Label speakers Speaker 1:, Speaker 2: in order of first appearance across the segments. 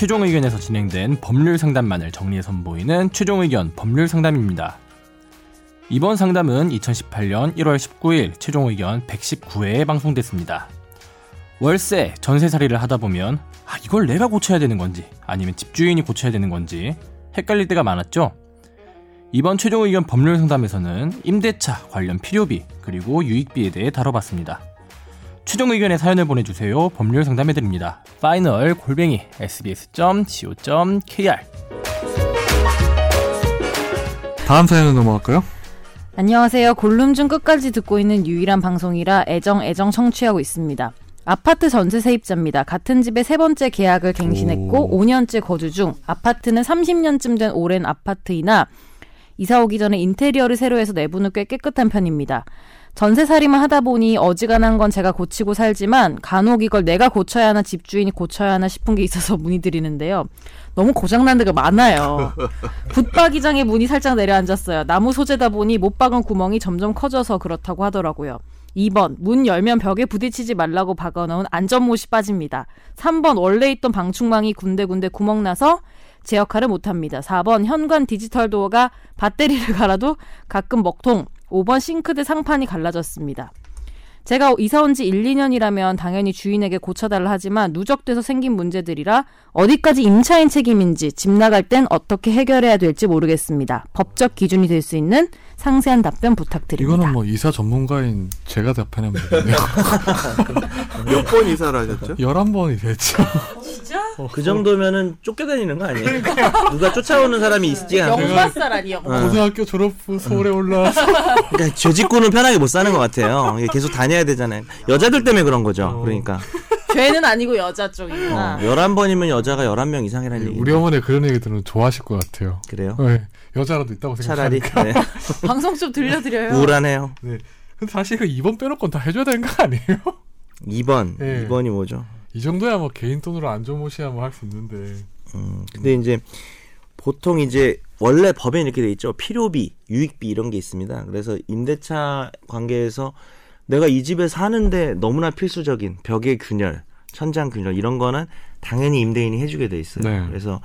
Speaker 1: 최종 의견에서 진행된 법률 상담만을 정리해 선보이는 최종 의견 법률 상담입니다. 이번 상담은 2018년 1월 19일 최종 의견 119회에 방송됐습니다. 월세, 전세살이를 하다 보면 아, 이걸 내가 고쳐야 되는 건지 아니면 집주인이 고쳐야 되는 건지 헷갈릴 때가 많았죠. 이번 최종 의견 법률 상담에서는 임대차 관련 필요비 그리고 유익비에 대해 다뤄봤습니다. 최종 의견의 사연을 보내주세요. 법률 상담해드립니다. final 골뱅이 sbs.co.kr
Speaker 2: 다음 사연으로 넘어갈까요?
Speaker 3: 안녕하세요. 골룸 중 끝까지 듣고 있는 유일한 방송이라 애정 애정 청취하고 있습니다. 아파트 전세 세입자입니다. 같은 집에 세 번째 계약을 갱신했고
Speaker 2: 오.
Speaker 3: 5년째 거주 중 아파트는 30년쯤 된 오랜 아파트이나 이사 오기 전에 인테리어를 새로 해서 내부는 꽤 깨끗한 편입니다. 전세살이만 하다 보니 어지간한 건 제가 고치고 살지만 간혹 이걸 내가 고쳐야 하나 집주인이 고쳐야 하나 싶은 게 있어서 문의드리는데요. 너무 고장난 데가 많아요. 붙박이장에 문이 살짝 내려앉았어요. 나무 소재다 보니 못 박은 구멍이 점점 커져서 그렇다고 하더라고요. 2번 문 열면 벽에 부딪히지 말라고 박아놓은 안전못이 빠집니다. 3번 원래 있던 방충망이 군데군데 구멍 나서 제 역할을 못합니다. 4번 현관 디지털 도어가 배터리를 갈아도 가끔 먹통. 5번 싱크대 상판이 갈라졌습니다. 제가 이사 온 지 1, 2년이라면 당연히 주인에게 고쳐달라 하지만 누적돼서 생긴 문제들이라 어디까지 임차인 책임인지 집 나갈 땐 어떻게 해결해야 될지 모르겠습니다. 법적 기준이 될 수 있는 상세한 답변 부탁드립니다.
Speaker 2: 이거는 뭐 이사 전문가인 제가 답변하면 되겠네요.
Speaker 4: 몇 번 이사를 하셨죠?
Speaker 2: 11번이 됐죠.
Speaker 3: 진짜?
Speaker 5: 그 정도면은 쫓겨다니는 거 아니에요? 누가 쫓아오는 사람이 있지 않아요?
Speaker 3: 영박살 아니요?
Speaker 2: 고등학교 졸업 후 서울에 올라와서
Speaker 5: 그러니까 죄 짓고는 편하게 못 사는 것 같아요. 계속 다녀야 되잖아요. 여자들 때문에 그런 거죠. 그러니까.
Speaker 3: 죄는 아니고 여자 쪽이구나.
Speaker 5: 어, 11번이면 여자가 11명 이상이라는 얘기.
Speaker 2: 우리 어머니 그런 얘기 들으면 좋아하실 것 같아요.
Speaker 5: 그래요?
Speaker 2: 네, 여자라도 있다고
Speaker 5: 차라리
Speaker 2: 생각하니까.
Speaker 5: 네.
Speaker 3: 방송 좀 들려드려요.
Speaker 5: 우울하네요.
Speaker 2: 네. 근데 사실 그 2번 빼놓고는 다 해줘야 되는 거 아니에요?
Speaker 5: 2번.
Speaker 2: 네.
Speaker 5: 2번이 뭐죠?
Speaker 2: 이 정도야 뭐 개인 돈으로 안전모시야 뭐 할 수 있는데.
Speaker 5: 음, 근데 이제 보통 이제 원래 법에 이렇게 돼 있죠. 필요비, 유익비 이런 게 있습니다. 그래서 임대차 관계에서 내가 이 집에 사는데 너무나 필수적인 벽의 균열, 천장 균열 이런 거는 당연히 임대인이 해주게 돼 있어요.
Speaker 2: 네.
Speaker 5: 그래서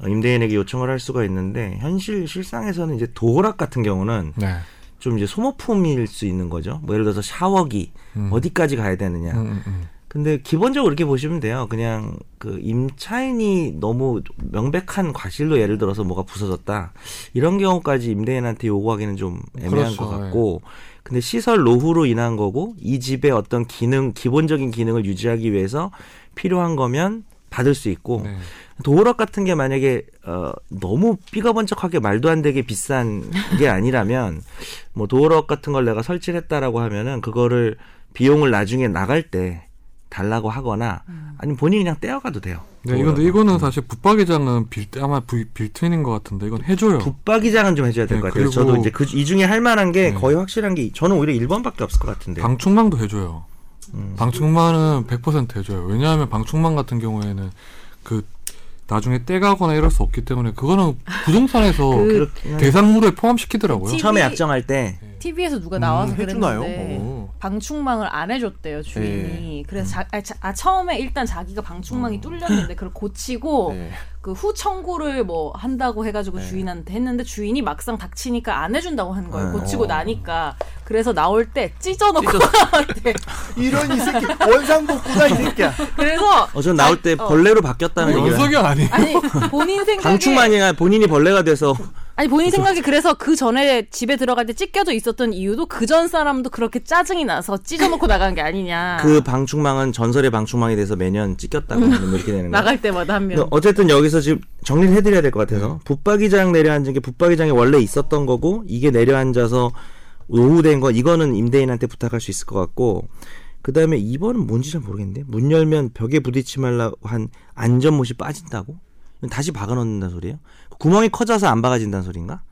Speaker 5: 어, 임대인에게 요청을 할 수가 있는데 현실 실상에서는 이제 도어락 같은 경우는
Speaker 2: 네.
Speaker 5: 좀 이제 소모품일 수 있는 거죠. 뭐 예를 들어서 샤워기
Speaker 2: 음.
Speaker 5: 어디까지 가야 되느냐.
Speaker 2: 음, 음, 음.
Speaker 5: 근데 기본적으로 이렇게 보시면 돼요. 그냥 그 임차인이 너무 명백한 과실로 예를 들어서 뭐가 부서졌다 이런 경우까지 임대인한테 요구하기는 좀 애매한
Speaker 2: 그렇죠,
Speaker 5: 것 같고, 근데 시설 노후로 인한 거고 이 집의 어떤 기능 기본적인 기능을 유지하기 위해서 필요한 거면 받을 수 있고
Speaker 2: 네.
Speaker 5: 도어락 같은 게 만약에 어 너무 삐가번쩍하게 말도 안 되게 비싼 게 아니라면 뭐 도어락 같은 걸 내가 설치를 했다라고 하면은 그거를 비용을 나중에 나갈 때 달라고 하거나 아니면 본인이 그냥 떼어가도 돼요.
Speaker 2: 네, 이건 이거는 사실 붙박이장은 빌 아마 부- 빌트인인 것 같은데 이건 해줘요.
Speaker 5: 붙박이장은 좀 해줘야 될
Speaker 2: 네,
Speaker 5: 것 같아요.
Speaker 2: 그리고-
Speaker 5: 저도 이제 그 이 중에 할 만한 게
Speaker 2: 네.
Speaker 5: 거의 확실한 게 저는 오히려 1번밖에 없을 것 같은데.
Speaker 2: 방충망도 해줘요.
Speaker 5: 음.
Speaker 2: 방충망은 100% 해줘요. 왜냐하면 방충망 같은 경우에는 그 나중에 떼가거나 이럴 수 없기 때문에 그거는 부동산에서
Speaker 3: 그-
Speaker 2: 대상물에 포함시키더라고요.
Speaker 3: 티-
Speaker 5: 처음에 약정할 때
Speaker 3: TV에서 누가 나와서
Speaker 4: 음, 해주나요?
Speaker 3: 그랬는데
Speaker 4: 오.
Speaker 3: 방충망을 안 해줬대요 주인이. 그래서 자, 아, 자- 아, 처음에 일단 자기가 방충망이 뚫렸는데 그걸 고치고
Speaker 4: 네.
Speaker 3: 그후 청구를 뭐 한다고 해가지고 주인한테 했는데 주인이 막상 닥치니까 안 해준다고 하는 거예요.
Speaker 5: 네.
Speaker 3: 고치고
Speaker 4: 어.
Speaker 3: 나니까 그래서 나올 때 찢어놓고
Speaker 4: 이런 이 새끼 원상복구다 이 새끼야.
Speaker 3: 그래서
Speaker 5: 어, 전 나올 때
Speaker 3: 어.
Speaker 5: 벌레로 바뀌었다는 얘기를
Speaker 2: 연석이 아니에요.
Speaker 3: 아니 본인 생각에
Speaker 5: 방충망이나 본인이 벌레가 돼서
Speaker 3: 아니 본인 생각에 그래서 그 전에 집에 들어갈 때 찢겨져 있었던 이유도 그 전 사람도 그렇게 짜증이 나서 찢어놓고 나간 게 아니냐.
Speaker 5: 그 방충망은 전설의 방충망이 돼서 매년 찢겼다고 하는 뭐 이렇게 되는 거예요.
Speaker 3: 나갈 때마다 한 명.
Speaker 5: 어쨌든 여기서 지금 정리를 해드려야 될 것 같아서 붙박이장 내려앉은 게 붙박이장이 원래 있었던 거고 이게 내려앉아서 노후된 거 이거는 임대인한테 부탁할 수 있을 것 같고 그 다음에 2번은 뭔지 잘 모르겠는데 문 열면 벽에 부딪지 말라고 한 안전못이 빠진다고? 다시 박아 넣는다는 소리예요? 구멍이 커져서 안 박아진다는 소리인가?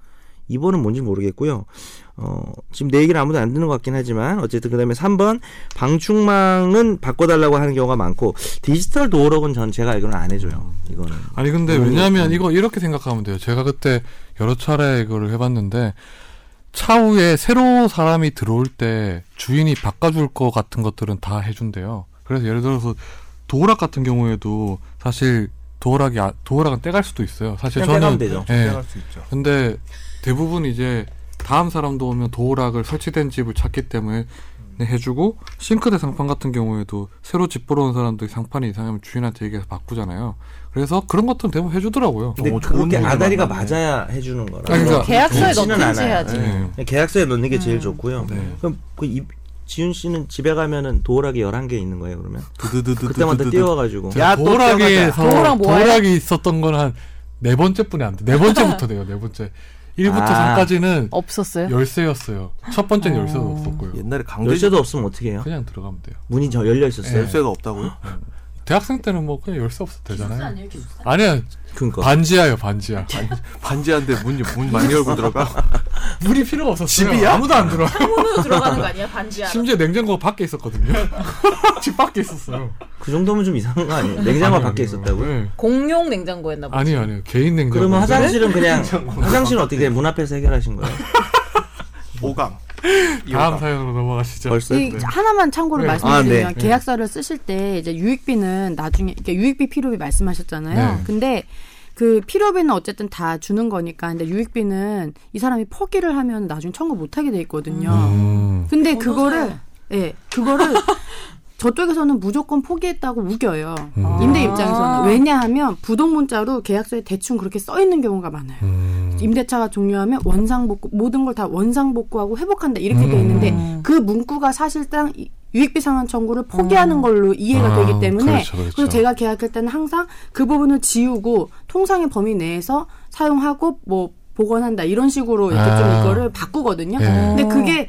Speaker 5: 2번은 뭔지 모르겠고요. 어, 지금 내 얘기를 아무도 안 듣는 것 같긴 하지만 어쨌든 그다음에 3번 방충망은 바꿔달라고 하는 경우가 많고 디지털 도어록은 전 제가 알기로는 안 해줘요. 이거는
Speaker 2: 아니 근데 왜냐하면. 이거 이렇게 생각하면 돼요. 제가 그때 여러 차례 이거를 해봤는데 차후에 새로 사람이 들어올 때 주인이 바꿔줄 거 같은 것들은 다 해준대요. 그래서 예를 들어서 도어락 같은 경우에도 사실 도어락이 아- 도어락은 떼갈 수도 있어요. 사실
Speaker 5: 그냥
Speaker 2: 저는
Speaker 5: 되죠.
Speaker 2: 예.
Speaker 4: 생각할 수 있죠.
Speaker 2: 근데 대부분 이제 다음 사람도 오면 도어락을 설치된 집을 찾기 때문에 해주고 싱크대 상판 같은 경우에도 새로 집 보러 온 사람들이 상판이 이상하면 주인한테 얘기해서 바꾸잖아요. 그래서 그런 것들은 대부분 해주더라고요.
Speaker 5: 근데
Speaker 4: 어, 좋은
Speaker 5: 그렇게 아다리가
Speaker 4: 많네.
Speaker 5: 맞아야 해주는 거라.
Speaker 2: 아니, 그러니까
Speaker 3: 계약서에 넣든지
Speaker 5: 않아요.
Speaker 3: 해야지.
Speaker 2: 네.
Speaker 5: 그냥 계약서에 넣는 게 제일 좋고요.
Speaker 2: 네.
Speaker 5: 그럼 그 이, 지윤 씨는 집에 가면은 도어락이 11개 있는 거예요, 그러면?
Speaker 4: 드드드드
Speaker 5: 그때마다 띄워가지고.
Speaker 4: 야, 또
Speaker 2: 도어락에서
Speaker 3: 도어락?
Speaker 2: 도어락이 있었던 건 한 네 번째 뿐이 안 돼. 네 번째부터 돼요. 네 번째. 1부터
Speaker 5: 아.
Speaker 2: 3까지는
Speaker 3: 없었어요?
Speaker 2: 열쇠였어요. 첫 번째는
Speaker 3: 어.
Speaker 2: 열쇠도 없었고요.
Speaker 4: 옛날에 강제
Speaker 5: 열쇠도 없으면 어떻게 해요?
Speaker 2: 그냥 들어가면 돼요.
Speaker 5: 문이 저 열려 있었어요.
Speaker 4: 열쇠가 없다고요?
Speaker 2: 대학생 때는 뭐 그냥 열쇠 없어도 되잖아요. 아니야
Speaker 5: 그러니까.
Speaker 2: 반지하요 반지하.
Speaker 4: 반지한데 문, 문 많이 열고 들어가.
Speaker 2: 물이 필요가 없었어요.
Speaker 4: 집이야?
Speaker 2: 아무도 안 들어.
Speaker 3: 창문으로 들어가는 거 아니야? 반지하.
Speaker 2: 심지어 냉장고가 밖에 있었거든요. 집 밖에 있었어요.
Speaker 5: 그 정도면 좀 이상한 거 아니에요? 냉장고 밖에
Speaker 2: 아니요.
Speaker 5: 있었다고요?
Speaker 2: 네.
Speaker 3: 공용 냉장고였나 보지.
Speaker 2: 아니요 아니요 개인 냉장고.
Speaker 5: 그러면 화장실은 그냥 화장실은 어떻게? 문 앞에서 해결하신 거예요?
Speaker 4: 오강.
Speaker 2: 다음 사연으로 넘어가시죠.
Speaker 5: 벌써?
Speaker 6: 이 하나만 참고로
Speaker 2: 네.
Speaker 6: 말씀드리면
Speaker 5: 아, 네.
Speaker 6: 계약서를 쓰실 때 이제 유익비는 나중에 그러니까 유익비 필요비 말씀하셨잖아요.
Speaker 2: 네.
Speaker 6: 근데 그 필요비는 어쨌든 다 주는 거니까 근데 유익비는 이 사람이 포기를 하면 나중에 청구 못 하게 돼 있거든요.
Speaker 2: 음.
Speaker 6: 근데 그거를 예, 그거를 저쪽에서는 무조건 포기했다고 우겨요.
Speaker 2: 음.
Speaker 6: 임대 입장에서는 왜냐하면 부동 문자로 계약서에 대충 그렇게 써 있는 경우가 많아요.
Speaker 2: 음.
Speaker 6: 임대차가 종료하면 원상복구 모든 걸 다 원상복구하고 회복한다 이렇게 돼 있는데
Speaker 3: 음.
Speaker 6: 그 문구가 사실상 이- 유익비 상환 청구를 포기하는 걸로 이해가
Speaker 2: 아,
Speaker 6: 되기 때문에
Speaker 2: 그렇죠, 그렇죠.
Speaker 6: 래서 제가 계약할 때는 항상 그 부분을 지우고 통상의 범위 내에서 사용하고 뭐 복원한다 이런 식으로 이렇게 좀
Speaker 2: 아.
Speaker 6: 이거를 바꾸거든요.
Speaker 2: 예.
Speaker 6: 근데 그게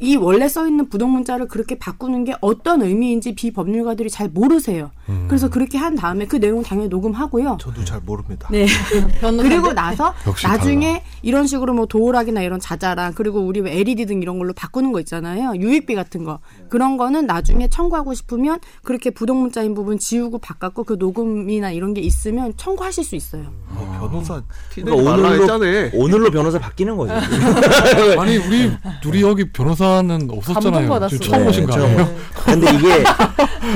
Speaker 6: 이 원래 써 있는 부동 문자를 그렇게 바꾸는 게 어떤 의미인지 비법률가들이 잘 모르세요.
Speaker 2: 음.
Speaker 6: 그래서 그렇게 한 다음에 그 내용 당연히 녹음하고요.
Speaker 4: 저도 잘 모릅니다.
Speaker 6: 네. 그리고 나서 나중에 이런 식으로 뭐 도어락이나 이런 자자랑 그리고 우리 왜 LED 등 이런 걸로 바꾸는 거 있잖아요. 유익비 같은 거. 그런 거는 나중에 청구하고 싶으면 그렇게 부동 문자인 부분 지우고 바꿨고 그 녹음이나 이런 게 있으면 청구하실 수 있어요.
Speaker 4: 어, 변호사 티내지
Speaker 5: 그러니까 오늘로
Speaker 4: 했잖아.
Speaker 5: 오늘로 변호사 바뀌는 거죠.
Speaker 2: 아니 우리 둘이 여기 변호사 는 없었잖아요. 지금 처음
Speaker 5: 네,
Speaker 2: 오신 거
Speaker 5: 처음.
Speaker 2: 아니에요?
Speaker 5: 근데 이게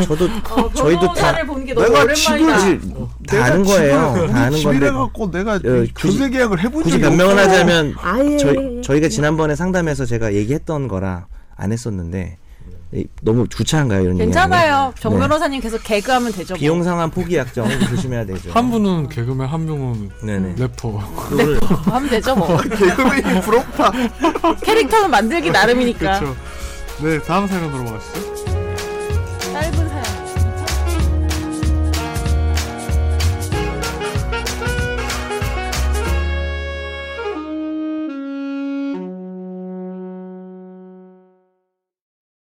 Speaker 5: 저도 저희도 다,
Speaker 3: 변호사를 보는 게 너무
Speaker 4: 내가 집을
Speaker 3: 오랜만이다.
Speaker 5: 다 아는 거예요. 다 아는 건데
Speaker 4: 집이래갖고 내가
Speaker 5: 어,
Speaker 4: 전세 계약을 해본
Speaker 5: 굳이
Speaker 4: 적이
Speaker 5: 변명을
Speaker 4: 없어.
Speaker 5: 하자면
Speaker 6: 아예
Speaker 5: 저희, 저희가 지난번에 상담에서 제가 얘기했던 거라 안 했었는데 이- 너무 주차한가요 이런
Speaker 3: 괜찮아요. 정
Speaker 5: 네.
Speaker 3: 변호사님 계속 개그하면 되죠. 뭐.
Speaker 5: 비용 상한 포기 약정 조심해야 되죠.
Speaker 2: 한 분은 개그맨, 한 명은
Speaker 5: 네네.
Speaker 2: 래퍼.
Speaker 5: 그거를
Speaker 3: 하면 되죠 뭐.
Speaker 4: 개그맨이 부럽다.
Speaker 3: 캐릭터는 만들기 나름이니까.
Speaker 2: 그렇죠. 네, 다음 사연 으로 넘어가시죠.